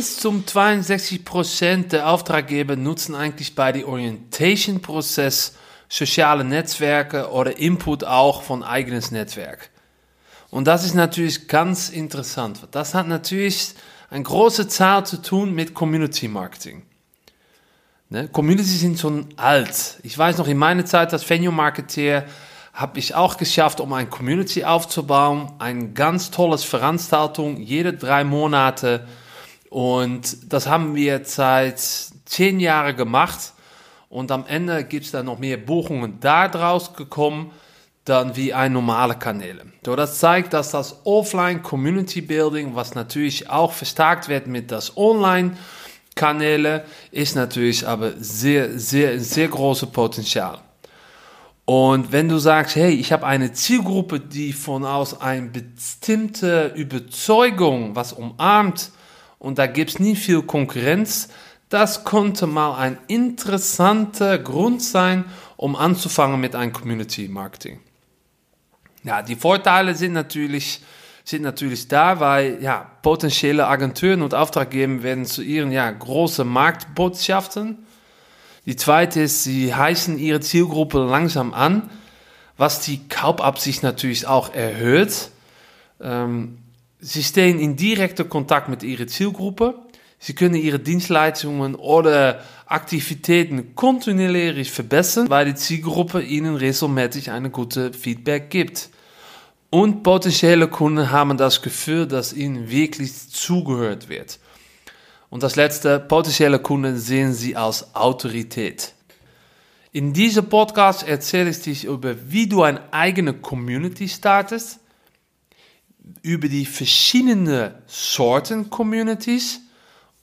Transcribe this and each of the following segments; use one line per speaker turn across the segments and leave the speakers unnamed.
bis zum 62% der Auftraggeber nutzen eigentlich bei dem Orientation-Prozess soziale Netzwerke oder Input auch von eigenes Netzwerk. Und das ist natürlich ganz interessant. Das hat natürlich eine große Zahl zu tun mit Community Marketing. Ne? Communities sind schon alt. Ich weiß noch, in meiner Zeit als Venue-Marketeer habe ich auch geschafft, um ein Community aufzubauen. Ein ganz tolles Veranstaltung, jede drei Monate. Und das haben wir seit zehn Jahren gemacht. Und am Ende gibt es dann noch mehr Buchungen da draus gekommen, dann wie ein normale Kanäle. So, das zeigt, dass das Offline Community Building, was natürlich auch verstärkt wird mit das Online Kanäle, ist natürlich aber sehr, sehr, sehr große Potenzial. Und wenn du sagst, hey, ich habe eine Zielgruppe, die von aus eine bestimmte Überzeugung was umarmt und da gibt es nie viel Konkurrenz, das könnte mal ein interessanter Grund sein, um anzufangen mit einem Community Marketing. Ja, die Vorteile sind natürlich, sind natürlich da, weil ja, potenzielle Agenturen und Auftraggeber werden zu ihren ja, großen Marktbotschaften die zweite ist, sie heißen ihre Zielgruppe langsam an, was die Kaufabsicht natürlich auch erhöht. Ähm, sie stehen in direkter Kontakt mit ihrer Zielgruppe. Sie können ihre Dienstleistungen oder Aktivitäten kontinuierlich verbessern, weil die Zielgruppe ihnen regelmäßig eine gute Feedback gibt. Und potenzielle Kunden haben das Gefühl, dass ihnen wirklich zugehört wird. Und das letzte, potenzielle Kunden sehen Sie als Autorität. In diesem Podcast erzähle ich dich über, wie du eine eigene Community startest, über die verschiedenen Sorten Communities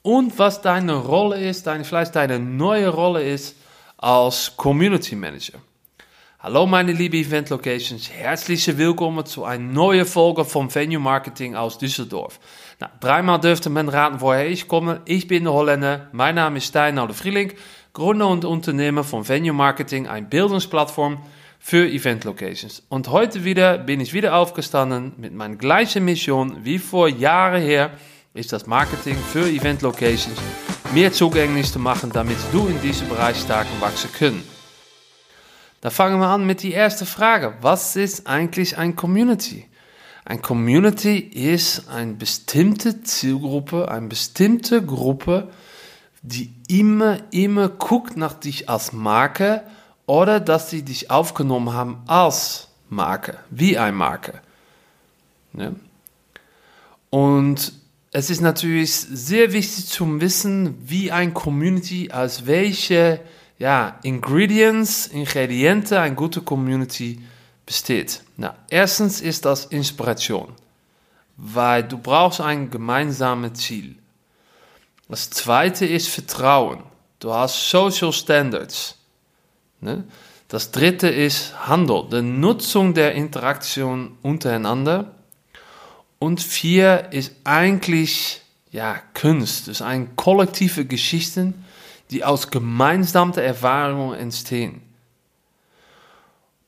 und was deine Rolle ist, deine, vielleicht deine neue Rolle ist als Community Manager. Hallo meine liebe Event Locations, herzlich willkommen zu einer neuen Folge vom Venue Marketing aus Düsseldorf. Nou, dreimal men raten, woher ich komme. Ich bin der Holländer. Mein Name ist Stein Frieling, Gründer und Unternehmer von Venue Marketing, ein Bildungsplattform für Event Locations. Und heute wieder bin ich wieder aufgestanden mit meiner gleichen Mission wie vor Jahren her, ist das Marketing für Event Locations mehr zugänglich zu machen, damit du in diesem Bereich stark wachsen können. Da fangen wir an mit die erste Frage. Was ist eigentlich ein Community? Ein Community ist eine bestimmte Zielgruppe, eine bestimmte Gruppe, die immer, immer guckt nach dich als Marke oder dass sie dich aufgenommen haben als Marke, wie eine Marke. Ja? Und es ist natürlich sehr wichtig zu wissen, wie ein Community, als welche ja, Ingredients, Ingredienten eine gute Community besteht? Na, erstens ist das Inspiration, weil du brauchst ein gemeinsames Ziel. Das zweite ist Vertrauen. Du hast Social Standards. Ne? Das dritte ist Handel, die Nutzung der Interaktion untereinander. Und vier ist eigentlich ja, Kunst, das ist eine kollektive Geschichte, die aus gemeinsamen Erfahrungen entstehen.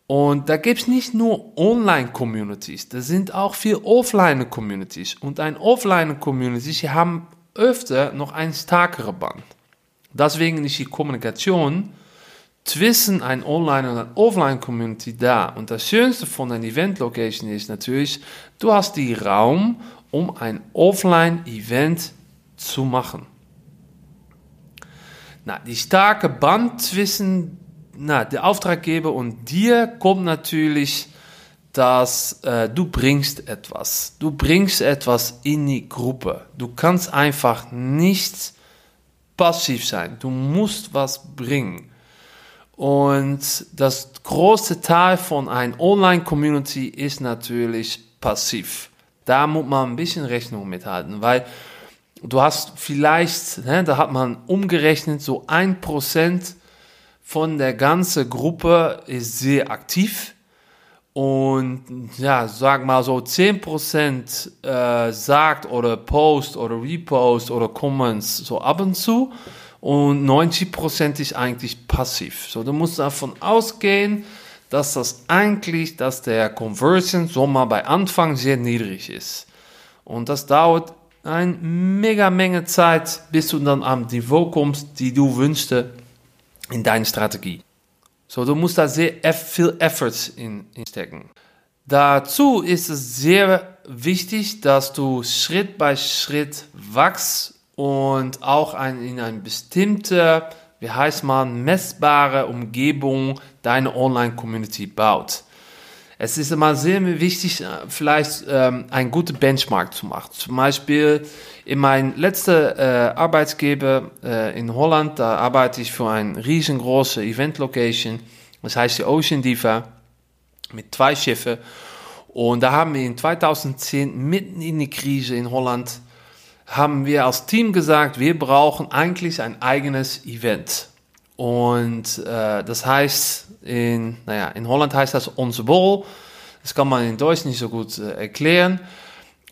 Und da gibt es nicht nur Online-Communities, da sind auch viele Offline-Communities. Und ein Offline-Community, sie haben öfter noch ein stärkere Band. Deswegen ist die Kommunikation zwischen ein Online- und ein Offline-Community da. Und das Schönste von einer Event-Location ist natürlich, du hast die Raum, um ein Offline-Event zu machen. Na, die starke Band zwischen na, der Auftraggeber und dir kommt natürlich, dass äh, du bringst etwas. Du bringst etwas in die Gruppe. Du kannst einfach nicht passiv sein. Du musst was bringen. Und das große Teil von einer Online-Community ist natürlich passiv. Da muss man ein bisschen Rechnung mithalten, weil du hast vielleicht, ne, da hat man umgerechnet, so ein Prozent von der ganzen Gruppe ist sehr aktiv. Und ja, sag mal so 10% äh, sagt oder post oder repost oder comments so ab und zu. Und 90% ist eigentlich passiv. So, du musst davon ausgehen, dass das eigentlich, dass der Conversion so mal bei Anfang sehr niedrig ist. Und das dauert eine mega Menge Zeit, bis du dann am Niveau kommst, die du wünschst in deine Strategie. So, du musst da sehr viel Efforts in, in stecken. Dazu ist es sehr wichtig, dass du Schritt bei Schritt wachst und auch ein, in eine bestimmte, wie heißt man, messbare Umgebung deine Online-Community baut. Es ist immer sehr wichtig, vielleicht ähm, ein gutes Benchmark zu machen. Zum Beispiel in meinem letzten äh, Arbeitsgeber äh, in Holland, da arbeite ich für eine riesengroße Event-Location, das heißt die Ocean Diva, mit zwei Schiffen. Und da haben wir in 2010, mitten in die Krise in Holland, haben wir als Team gesagt, wir brauchen eigentlich ein eigenes Event. Und äh, das heißt, in, naja, in Holland heißt das onze Bol. Das kann man in Deutsch nicht so gut äh, erklären.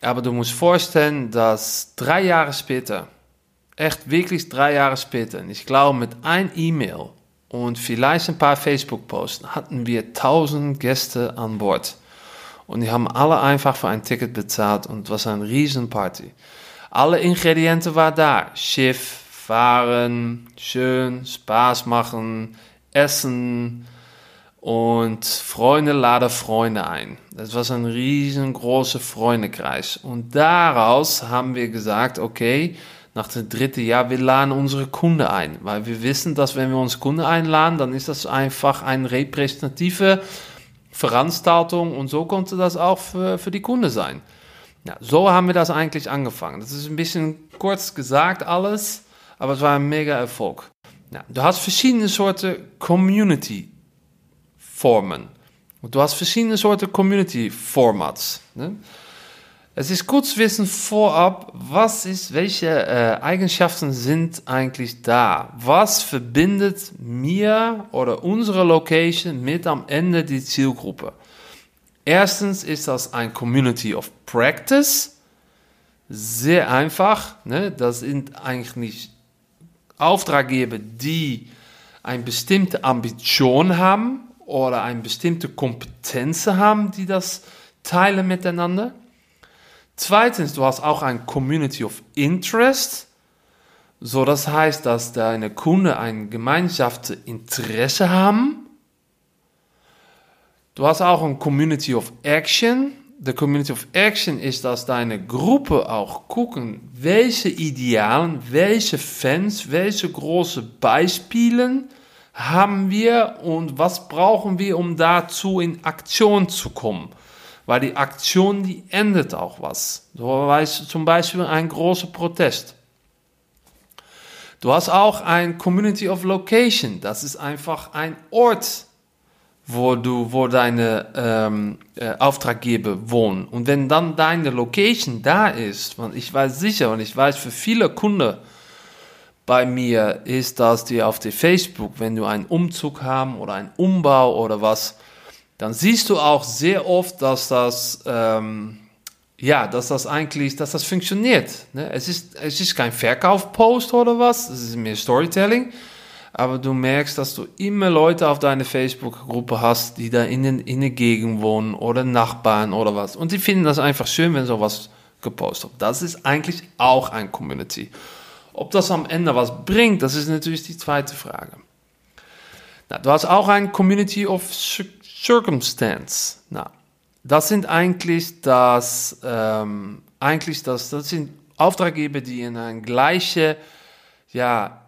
Aber du musst vorstellen, dass drei Jahre später, echt wirklich drei Jahre später, ich glaube mit ein E-Mail und vielleicht ein paar Facebook-Posts, hatten wir 1000 Gäste an Bord. Und die haben alle einfach für ein Ticket bezahlt und es war eine Riesenparty. Alle Ingredienten waren da. Schiff, fahren, schön, Spaß machen, essen und Freunde laden Freunde ein. Das war ein riesengroßer Freundekreis. Und daraus haben wir gesagt, okay, nach dem dritten Jahr, wir laden unsere Kunden ein. Weil wir wissen, dass wenn wir uns Kunden einladen, dann ist das einfach eine repräsentative Veranstaltung und so konnte das auch für, für die Kunden sein. Ja, so haben wir das eigentlich angefangen. Das ist ein bisschen kurz gesagt alles, aber es war ein mega Erfolg. Ja, du hast verschiedene Sorten Community-Formen. Du hast verschiedene Sorten Community-Formats. Ne? Es ist gut zu wissen vorab, was ist, welche äh, Eigenschaften sind eigentlich da? Was verbindet mir oder unsere Location mit am Ende die Zielgruppe? Erstens ist das ein Community of Practice. Sehr einfach. Ne? Das sind eigentlich Auftraggeber, die eine bestimmte Ambition haben oder eine bestimmte Kompetenz haben, die das teilen miteinander. Zweitens, du hast auch ein Community of Interest. So, das heißt, dass deine Kunden ein Gemeinschaftsinteresse haben. Du hast auch ein Community of Action. Der Community of Action ist, dass deine Gruppe auch gucken, welche Idealen, welche Fans, welche große Beispiele haben wir und was brauchen wir, um dazu in Aktion zu kommen weil die Aktion, die endet auch was. So weißt zum Beispiel ein großer Protest. Du hast auch ein Community of Location. Das ist einfach ein Ort, wo du, wo deine ähm, äh, Auftraggeber wohnen. Und wenn dann deine Location da ist, und ich weiß sicher und ich weiß für viele Kunden bei mir ist, dass die auf der Facebook, wenn du einen Umzug haben oder einen Umbau oder was, dann siehst du auch sehr oft, dass das, ähm, ja, dass das eigentlich, dass das funktioniert. Ne? Es, ist, es ist kein Verkaufpost oder was, es ist mehr Storytelling, aber du merkst, dass du immer Leute auf deiner Facebook-Gruppe hast, die da in, den, in der Gegend wohnen oder Nachbarn oder was. Und die finden das einfach schön, wenn sowas gepostet wird. Das ist eigentlich auch ein Community. Ob das am Ende was bringt, das ist natürlich die zweite Frage. Na, du hast auch ein Community of Circumstance. Na, das sind eigentlich das, ähm, eigentlich das, das sind Auftraggeber, die in einer gleichen ja,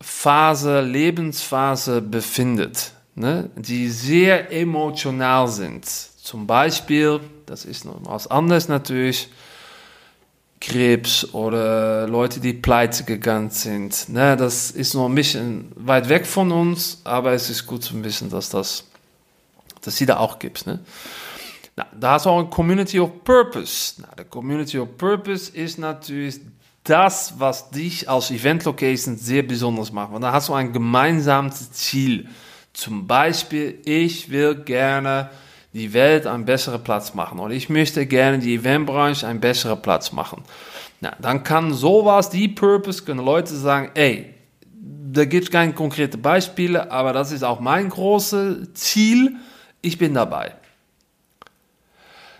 Phase, Lebensphase befindet, ne? die sehr emotional sind. Zum Beispiel, das ist noch was anderes natürlich, Krebs oder Leute, die pleite gegangen sind. Ne? Das ist noch ein bisschen weit weg von uns, aber es ist gut zu wissen, dass das dass sie da auch gibt. Ne? Nou, da hast du auch ein Community of Purpose. Nou, der Community of Purpose ist natürlich das, was dich als Event Location sehr besonders macht. Und da hast du ein gemeinsames Ziel. Zum Beispiel, ich will gerne die Welt einen besseren Platz machen oder ich möchte gerne die Eventbranche einen besseren Platz machen. Na, dann kann sowas, die Purpose, können Leute sagen, ey, da gibt es keine konkreten Beispiele, aber das ist auch mein großes Ziel ich bin dabei.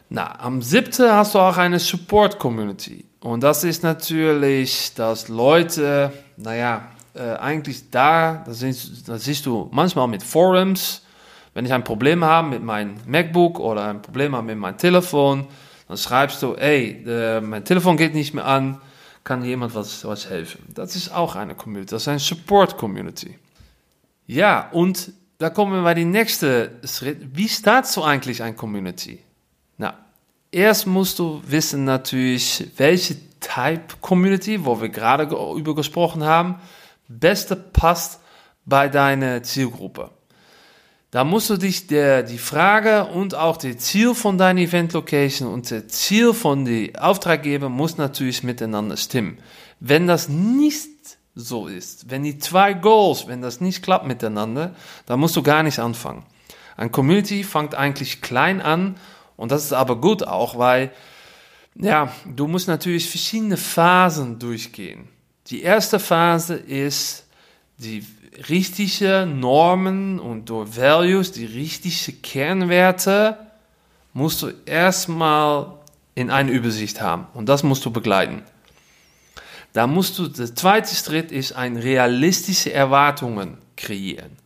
Na, am siebten hast du auch eine Support Community. Und das ist natürlich, dass Leute, naja, äh, eigentlich da, das, ist, das siehst du manchmal mit Forums, wenn ich ein Problem habe mit meinem MacBook oder ein Problem habe mit meinem Telefon, dann schreibst du, ey, äh, mein Telefon geht nicht mehr an, kann jemand was, was helfen? Das ist auch eine Community, das ist eine Support Community. Ja, und da kommen wir bei dem nächsten Schritt. Wie startest du eigentlich eine Community? Na, erst musst du wissen natürlich, welche Type Community, wo wir gerade über gesprochen haben, beste passt bei deiner Zielgruppe. Da musst du dich der, die Frage und auch das Ziel von deiner Event Location und das Ziel von den Auftraggeber muss natürlich miteinander stimmen. Wenn das nicht so ist, wenn die zwei Goals, wenn das nicht klappt miteinander, dann musst du gar nicht anfangen. Ein Community fängt eigentlich klein an und das ist aber gut auch, weil ja, du musst natürlich verschiedene Phasen durchgehen. Die erste Phase ist die richtige Normen und durch Values, die richtigen Kernwerte, musst du erstmal in eine Übersicht haben und das musst du begleiten. Da musst du, der zweite Schritt ist ein realistische Erwartungen kreieren.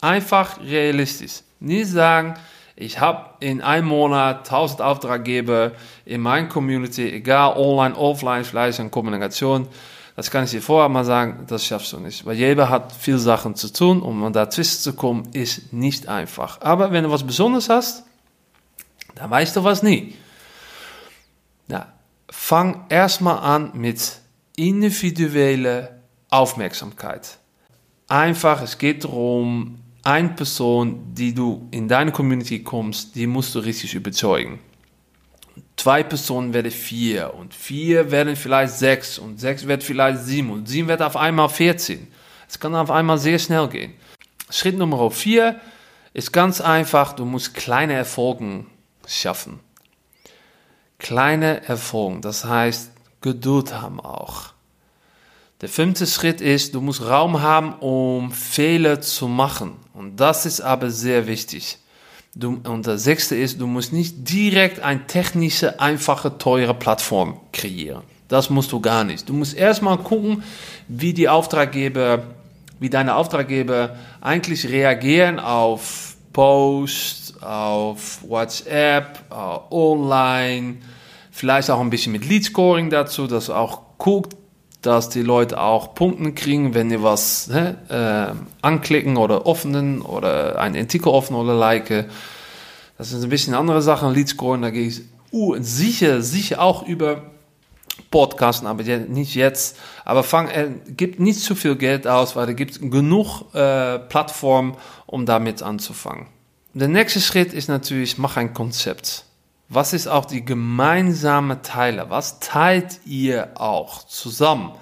Einfach realistisch. Nicht sagen, ich habe in einem Monat 1000 Auftraggeber in meiner Community, egal online, offline, vielleicht in Kommunikation. Das kann ich dir vorher mal sagen, das schaffst du nicht. Weil jeder hat viel Sachen zu tun und um dazwischen zu kommen, ist nicht einfach. Aber wenn du was Besonderes hast, dann weißt du was nie. Ja, fang erstmal an mit individuelle Aufmerksamkeit. Einfach, es geht darum, eine Person, die du in deine Community kommst, die musst du richtig überzeugen zwei Personen werden vier und vier werden vielleicht sechs und sechs wird vielleicht sieben und sieben wird auf einmal 14. Es kann auf einmal sehr schnell gehen. Schritt Nummer vier ist ganz einfach, du musst kleine Erfolge schaffen. Kleine Erfolge, das heißt Geduld haben auch. Der fünfte Schritt ist, du musst Raum haben, um Fehler zu machen. Und das ist aber sehr wichtig. Du, und das sechste ist, du musst nicht direkt eine technische, einfache, teure Plattform kreieren. Das musst du gar nicht. Du musst erstmal gucken, wie die Auftraggeber, wie deine Auftraggeber eigentlich reagieren auf Posts, auf WhatsApp, uh, online, vielleicht auch ein bisschen mit Lead Scoring dazu, dass auch guckt, dass die Leute auch Punkte kriegen, wenn die was ne, äh, anklicken oder öffnen oder ein Artikel offen oder like. Das ist ein bisschen andere Sachen, Lead scoren, da gehe ich uh, sicher, sicher auch über Podcasten, aber nicht jetzt. Aber fang, äh, gibt nicht zu viel Geld aus, weil da gibt genug äh, Plattformen, um damit anzufangen. Der nächste Schritt ist natürlich, mach ein Konzept. Was ist auch die gemeinsame Teile? Was teilt ihr auch zusammen?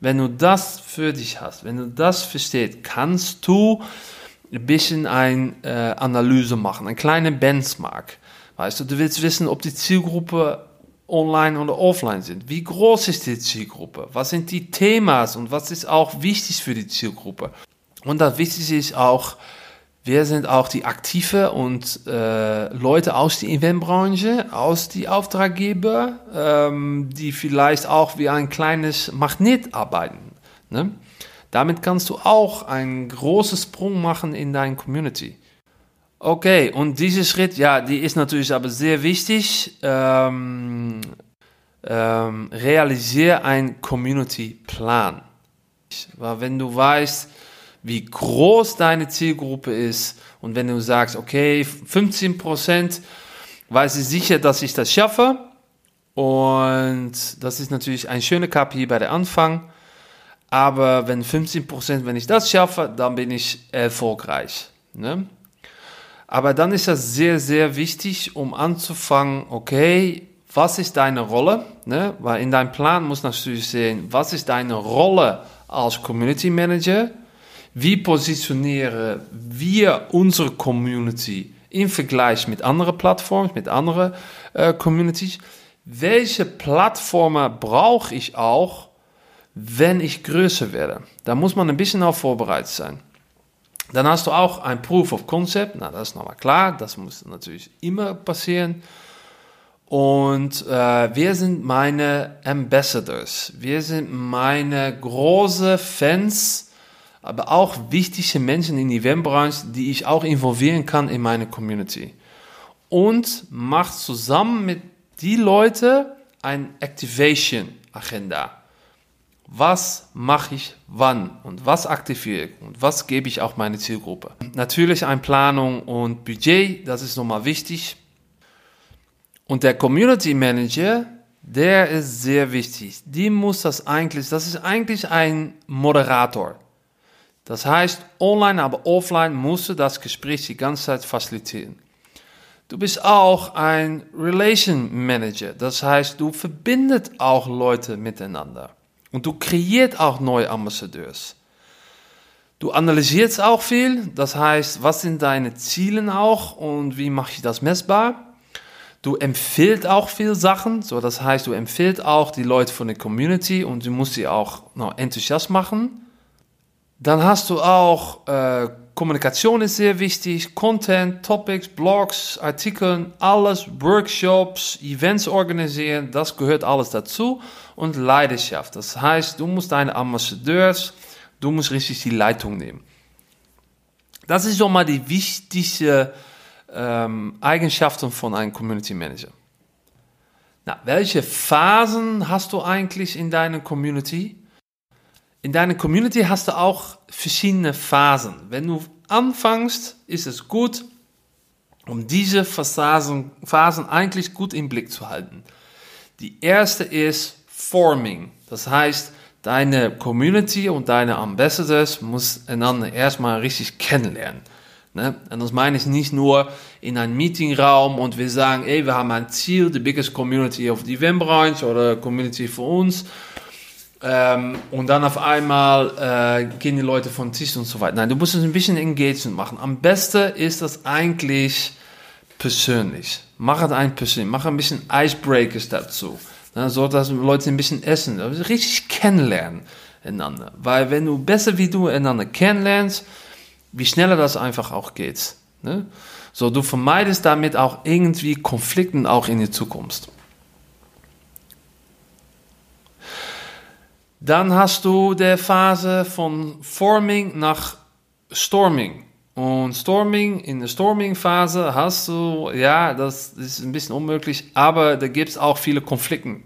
Wenn du das für dich hast, wenn du das verstehst, kannst du ein bisschen eine äh, Analyse machen, eine kleine Benchmark. Weißt du, du willst wissen, ob die Zielgruppe online oder offline sind. Wie groß ist die Zielgruppe? Was sind die Themas und was ist auch wichtig für die Zielgruppe? Und das Wichtigste ist auch, Wer sind auch die Aktive und äh, Leute aus der Eventbranche, aus die Auftraggeber, ähm, die vielleicht auch wie ein kleines Magnet arbeiten. Ne? Damit kannst du auch einen großen Sprung machen in deine Community. Okay, und dieser Schritt, ja, die ist natürlich aber sehr wichtig. Ähm, ähm, realisiere einen Community-Plan. Weil wenn du weißt, wie groß deine Zielgruppe ist. Und wenn du sagst, okay, 15 Prozent, weiß ich sicher, dass ich das schaffe. Und das ist natürlich ein schöner KPI bei der Anfang. Aber wenn 15 Prozent, wenn ich das schaffe, dann bin ich erfolgreich. Ne? Aber dann ist das sehr, sehr wichtig, um anzufangen, okay, was ist deine Rolle? Ne? Weil in deinem Plan muss natürlich sehen, was ist deine Rolle als Community Manager? Wie positionieren wir unsere Community im Vergleich mit anderen Plattformen, mit anderen äh, Communities? Welche Plattformen brauche ich auch, wenn ich größer werde? Da muss man ein bisschen auf vorbereitet sein. Dann hast du auch ein Proof of Concept. Na, das ist nochmal klar. Das muss natürlich immer passieren. Und äh, wir sind meine Ambassadors. Wir sind meine große Fans, aber auch wichtige Menschen in die Eventbranche, die ich auch involvieren kann in meine Community. Und macht zusammen mit die Leute ein Activation Agenda. Was mache ich wann und was aktiviere ich und was gebe ich auch meine Zielgruppe? Natürlich eine Planung und Budget, das ist nochmal wichtig. Und der Community Manager, der ist sehr wichtig. Die muss das eigentlich, das ist eigentlich ein Moderator. Das heißt, online, aber offline musst du das Gespräch die ganze Zeit facilitieren. Du bist auch ein Relation Manager. Das heißt, du verbindet auch Leute miteinander. Und du kreiert auch neue Ambassadeurs. Du analysierst auch viel. Das heißt, was sind deine Ziele auch und wie mache ich das messbar? Du empfiehlst auch viel Sachen. So, das heißt, du empfiehlst auch die Leute von der Community und du musst sie auch noch enthusiast machen. Dann hast du auch äh, Kommunikation ist sehr wichtig, Content, Topics, Blogs, Artikeln, alles, Workshops, Events organisieren, das gehört alles dazu und Leidenschaft. Das heißt, du musst deine Ambassadeurs, du musst richtig die Leitung nehmen. Das ist schon mal die wichtigste ähm, Eigenschaften von einem Community Manager. Na, welche Phasen hast du eigentlich in deiner Community? In deiner Community hast du auch verschiedene Phasen. Wenn du anfängst, ist es gut, um diese Phasen, Phasen eigentlich gut im Blick zu halten. Die erste ist Forming. Das heißt, deine Community und deine Ambassadors muss einander erstmal richtig kennenlernen. Ne? Und das meine ich nicht nur in einem Meetingraum und wir sagen, ey, wir haben ein Ziel, the biggest community of the Eventbranche oder Community für uns ähm, und dann auf einmal äh, gehen die Leute von Tisch und so weiter. Nein, du musst es ein bisschen Engagement machen. Am besten ist das eigentlich persönlich. Mach es ein persönlich. Mach ein bisschen Icebreakers dazu. Ne, so dass Leute ein bisschen essen. Also richtig kennenlernen einander. Weil wenn du besser wie du einander kennenlernst, wie schneller das einfach auch geht. Ne? So, du vermeidest damit auch irgendwie Konflikten auch in die Zukunft. Dann hast du die Phase von Forming nach Storming. Und Storming, in der Storming-Phase hast du, ja, das ist ein bisschen unmöglich, aber da gibt es auch viele Konflikte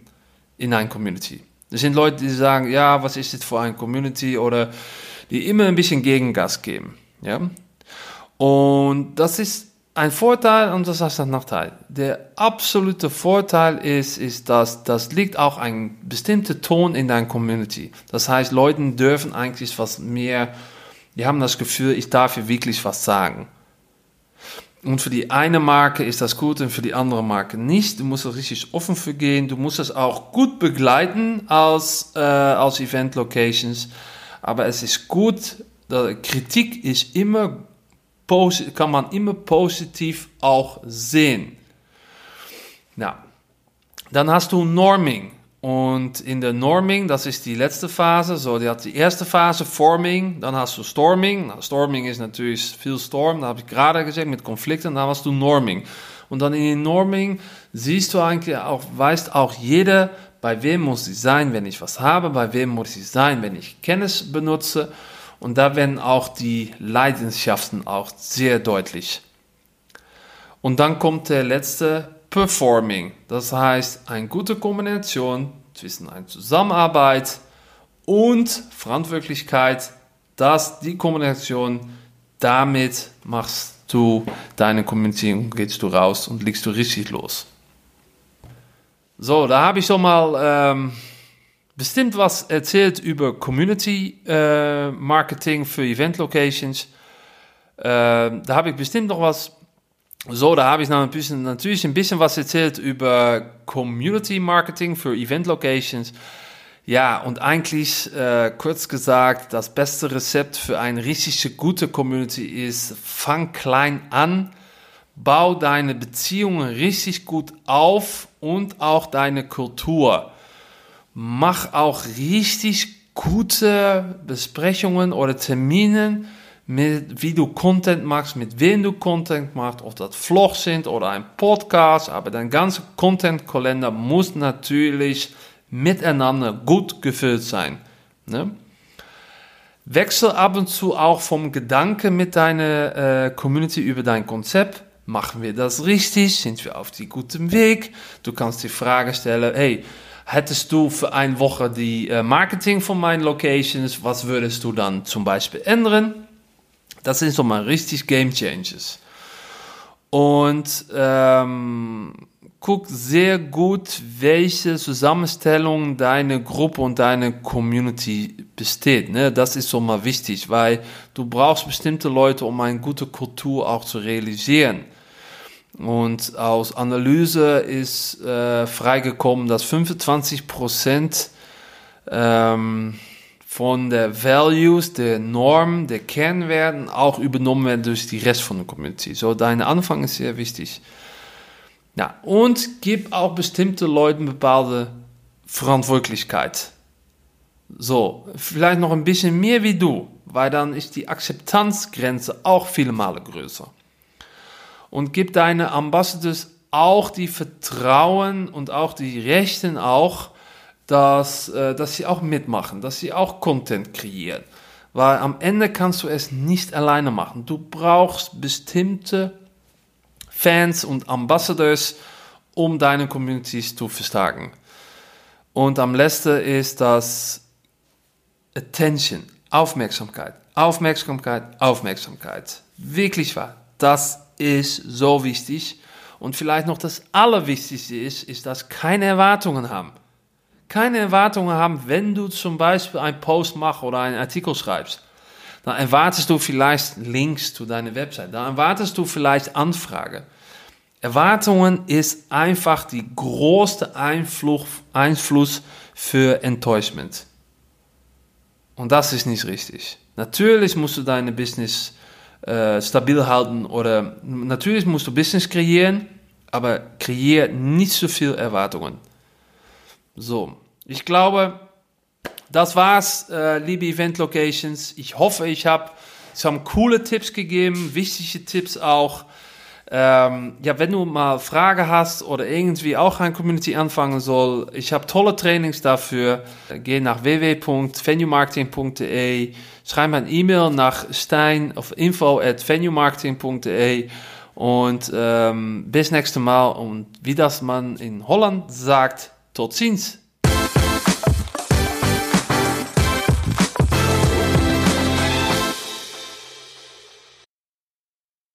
in einer Community. Es sind Leute, die sagen, ja, was ist das für eine Community oder die immer ein bisschen Gegengas geben. Ja? Und das ist ein Vorteil und das ist ein Nachteil. Der absolute Vorteil ist, ist, dass das liegt auch ein bestimmter Ton in deiner Community. Das heißt, Leute dürfen eigentlich was mehr, die haben das Gefühl, ich darf hier wirklich was sagen. Und für die eine Marke ist das gut und für die andere Marke nicht. Du musst da richtig offen für gehen. Du musst es auch gut begleiten als, äh, als Event Locations. Aber es ist gut, Kritik ist immer kann man immer positiv auch sehen. Ja. Dann hast du Norming. Und in der Norming, das ist die letzte Phase. So, die hat die erste Phase, Forming. Dann hast du Storming. Na, Storming ist natürlich viel Storm. Da habe ich gerade gesagt, mit Konflikten. Dann hast du Norming. Und dann in den Norming siehst du eigentlich auch, weißt auch jeder, bei wem muss ich sein, wenn ich was habe, bei wem muss ich sein, wenn ich Kenntnis benutze. Und da werden auch die Leidenschaften auch sehr deutlich. Und dann kommt der letzte Performing. Das heißt, eine gute Kombination zwischen einer Zusammenarbeit und Verantwortlichkeit, dass die Kombination damit machst du deine Community und gehst du raus und legst du richtig los. So, da habe ich schon mal ähm, bestimmt was erzählt über Community äh, Marketing für Event Locations. Äh, da habe ich bestimmt noch was. So, da habe ich ein bisschen, natürlich ein bisschen was erzählt über Community Marketing für Event Locations. Ja, und eigentlich, äh, kurz gesagt, das beste Rezept für eine richtig gute Community ist, fang klein an, bau deine Beziehungen richtig gut auf und auch deine Kultur mach auch richtig gute Besprechungen oder Termine mit, wie du Content machst, mit wem du Content machst, ob das Vlogs sind oder ein Podcast, aber dein ganzer Content-Kalender muss natürlich miteinander gut gefüllt sein. Ne? Wechsel ab und zu auch vom Gedanke mit deiner äh, Community über dein Konzept. Machen wir das richtig? Sind wir auf die guten Weg? Du kannst die Frage stellen, hey, hättest du für eine Woche die äh, Marketing von meinen Locations, was würdest du dann zum Beispiel ändern? Das sind so mal richtig Game Changes. Und ähm, guck sehr gut, welche Zusammenstellung deine Gruppe und deine Community besteht. Ne? Das ist so mal wichtig, weil du brauchst bestimmte Leute, um eine gute Kultur auch zu realisieren. Und aus Analyse ist äh, freigekommen, dass 25 Prozent ähm, von der Values, der Norm, der Kernwerten auch übernommen werden durch die Rest von der Community. So, dein Anfang ist sehr wichtig. Ja, und gib auch bestimmte Leuten bepaalde Verantwortlichkeit. So, vielleicht noch ein bisschen mehr wie du, weil dann ist die Akzeptanzgrenze auch viele Male größer. Und gib deine Ambassadors auch die Vertrauen und auch die Rechten auch, dass, äh, dass sie auch mitmachen, dass sie auch Content kreieren. Weil am Ende kannst du es nicht alleine machen. Du brauchst bestimmte Fans und Ambassadors, um deine Communities zu verstärken. Und am letzten ist das Attention, Aufmerksamkeit, Aufmerksamkeit, Aufmerksamkeit. Wirklich wahr. Das ist so wichtig. Und vielleicht noch das Allerwichtigste ist, ist, dass keine Erwartungen haben keine Erwartungen haben, wenn du zum Beispiel einen Post machst oder einen Artikel schreibst. Dann erwartest du vielleicht Links zu deiner Website. Dann erwartest du vielleicht Anfrage. Erwartungen ist einfach die größte Einfluss, für Enttäuschment. Und das ist nicht richtig. Natürlich musst du deine Business äh, stabil halten oder natürlich musst du Business kreieren, aber kreier nicht so viel Erwartungen. So, ich glaube, das war's, äh, liebe Event Locations. Ich hoffe, ich habe some coole Tipps gegeben, wichtige Tipps auch. Ähm, ja, wenn du mal Fragen hast oder irgendwie auch eine Community anfangen soll, ich habe tolle Trainings dafür. Geh nach www.venuemarketing.de, schreib mir ein E-Mail nach stein auf info at venuemarketing.de und ähm, bis nächste Mal und wie das man in Holland sagt, tot ziens.